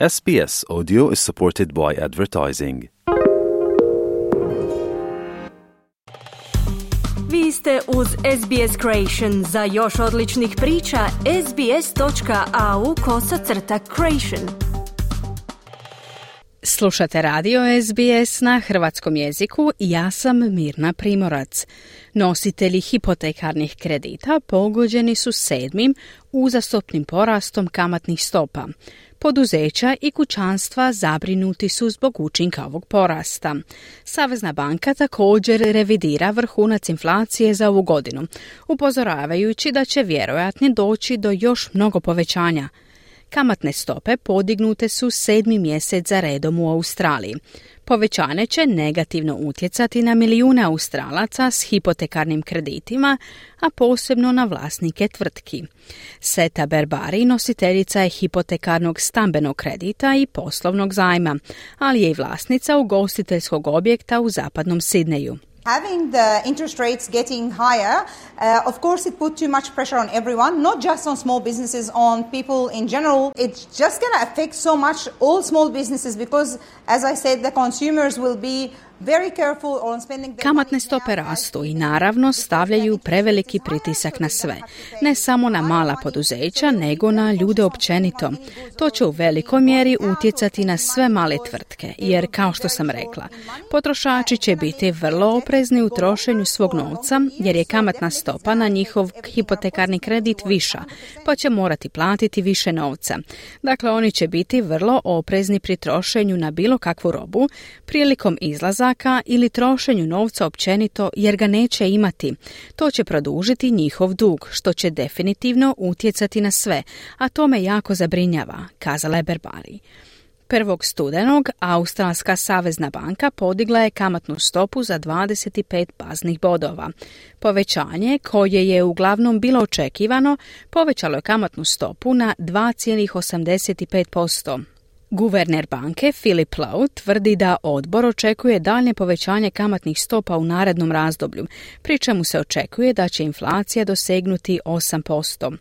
SBS Audio is supported by advertising. Vi ste uz SBS Creation. Za još odličnih priča, sbs.au kosacrta creation. Slušate radio SBS na hrvatskom jeziku i ja sam Mirna Primorac. Nositelji hipotekarnih kredita pogođeni su sedmim uzastopnim porastom kamatnih stopa. Poduzeća i kućanstva zabrinuti su zbog učinka ovog porasta. Savezna banka također revidira vrhunac inflacije za ovu godinu, upozoravajući da će vjerojatno doći do još mnogo povećanja. Kamatne stope podignute su sedmi mjesec za redom u Australiji. Povećanje će negativno utjecati na milijune Australaca s hipotekarnim kreditima, a posebno na vlasnike tvrtki. Seta Berbari nositeljica je hipotekarnog stambenog kredita i poslovnog zajma, ali je i vlasnica ugostiteljskog objekta u zapadnom Sidneju. Having the interest rates getting higher, uh, of course, it put too much pressure on everyone, not just on small businesses, on people in general. It's just going to affect so much all small businesses because, as I said, the consumers will be Kamatne stope rastu i naravno stavljaju preveliki pritisak na sve, ne samo na mala poduzeća, nego na ljude općenito. To će u velikoj mjeri utjecati na sve male tvrtke, jer kao što sam rekla, potrošači će biti vrlo oprezni u trošenju svog novca, jer je kamatna stopa na njihov hipotekarni kredit viša, pa će morati platiti više novca. Dakle, oni će biti vrlo oprezni pri trošenju na bilo kakvu robu prilikom izlaza ili trošenju novca općenito jer ga neće imati. To će produžiti njihov dug, što će definitivno utjecati na sve, a to me jako zabrinjava, kazala je Berbari. Prvog studenog Australska savezna banka podigla je kamatnu stopu za 25 baznih bodova. Povećanje, koje je uglavnom bilo očekivano, povećalo je kamatnu stopu na 2,85%. Guverner banke Philip Lowe tvrdi da odbor očekuje daljnje povećanje kamatnih stopa u narednom razdoblju, pri čemu se očekuje da će inflacija dosegnuti 8%.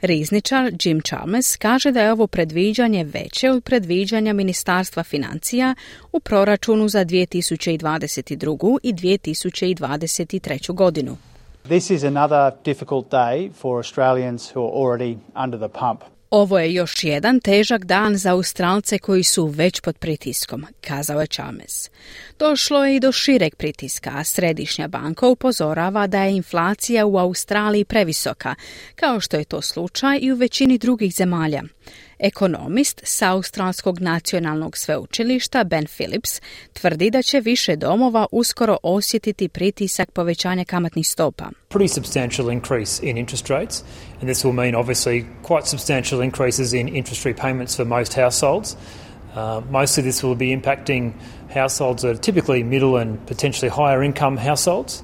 Rizničar Jim Chalmers kaže da je ovo predviđanje veće od predviđanja Ministarstva financija u proračunu za 2022. i 2023. godinu. This is another difficult day for Australians who are already under the pump. Ovo je još jedan težak dan za Australce koji su već pod pritiskom, kazao je Chalmers. Došlo je i do šireg pritiska, a Središnja banka upozorava da je inflacija u Australiji previsoka, kao što je to slučaj i u većini drugih zemalja. Ekonomist sa Australskog nacionalnog sveučilišta Ben Phillips tvrdi da će više domova uskoro osjetiti pritisak povećanja kamatnih stopa. Pretty substantial increase in interest rates and this will mean obviously quite substantial increases in interest repayments for most households. Uh, mostly this will be impacting households that are typically middle and potentially higher income households.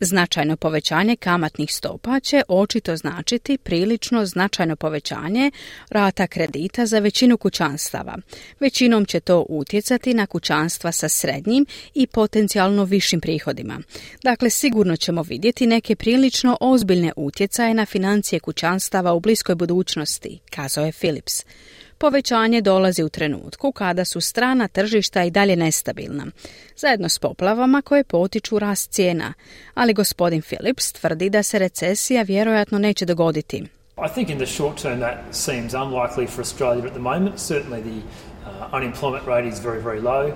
Značajno povećanje kamatnih stopa će očito značiti prilično značajno povećanje rata kredita za većinu kućanstava. Većinom će to utjecati na kućanstva sa srednjim i potencijalno višim prihodima. Dakle, sigurno ćemo vidjeti neke prilično ozbiljne utjecaje na financije kućanstava u bliskoj budućnosti, kazao je Philips. Povećanje dolazi u trenutku kada su strana tržišta i dalje nestabilna, zajedno s poplavama koje potiču rast cijena, ali gospodin Phillips tvrdi da se recesija vjerojatno neće dogoditi. I think in the short term that seems unlikely for Australia at the moment. Certainly the uh, unemployment rate is very, very low.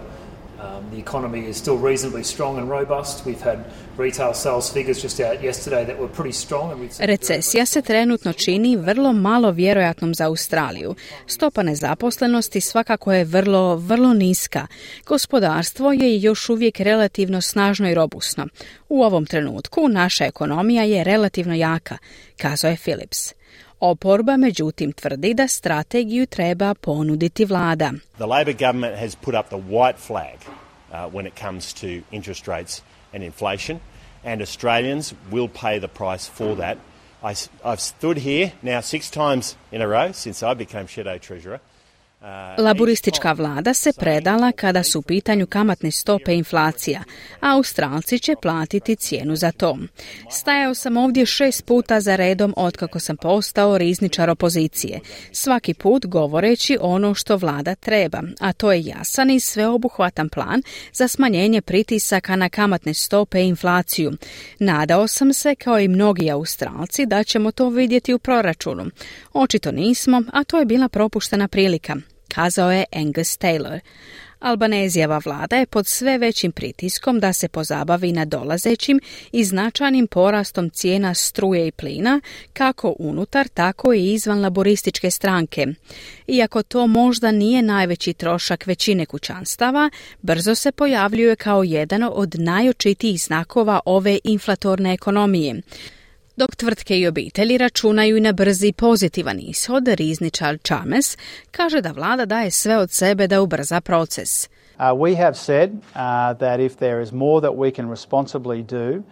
Um, the economy is still reasonably strong and robust. We've had retail sales figures just out yesterday that were pretty strong. And Recesija se trenutno čini vrlo malo vjerojatnom za Australiju. Stopa nezaposlenosti svakako je vrlo, vrlo niska. Gospodarstvo je još uvijek relativno snažno i robusno. U ovom trenutku naša ekonomija je relativno jaka, kazao je Philips. Oporba međutim tvrdi da strategiju treba ponuditi vlada. The Labor government has put up the white flag uh, when it comes to interest rates and inflation and Australians will pay the price for that. I, I've stood here now six times in a row since I became Shadow Treasurer Laboristička vlada se predala kada su u pitanju kamatne stope inflacija, a Australci će platiti cijenu za to. Stajao sam ovdje šest puta za redom otkako sam postao rizničar opozicije, svaki put govoreći ono što vlada treba, a to je jasan i sveobuhvatan plan za smanjenje pritisaka na kamatne stope i inflaciju. Nadao sam se, kao i mnogi Australci, da ćemo to vidjeti u proračunu. Očito nismo, a to je bila propuštena prilika kazao je Angus Taylor. Albanezijeva vlada je pod sve većim pritiskom da se pozabavi na dolazećim i značajnim porastom cijena struje i plina, kako unutar, tako i izvan laborističke stranke. Iako to možda nije najveći trošak većine kućanstava, brzo se pojavljuje kao jedan od najočitijih znakova ove inflatorne ekonomije dok tvrtke i obitelji računaju i na brzi pozitivan ishod, rizničar Chalmers kaže da vlada daje sve od sebe da ubrza proces. Uh, we have said uh, that if there is more that we can responsibly do,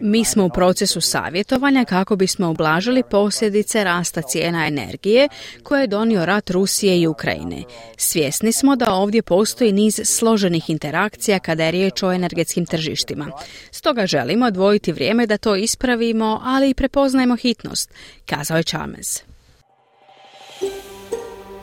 mi smo u procesu savjetovanja kako bismo ublažili posljedice rasta cijena energije koje je donio rat Rusije i Ukrajine. Svjesni smo da ovdje postoji niz složenih interakcija kada je riječ o energetskim tržištima. Stoga želimo odvojiti vrijeme da to ispravimo, ali i prepoznajemo hitnost, kazao je Chalmers.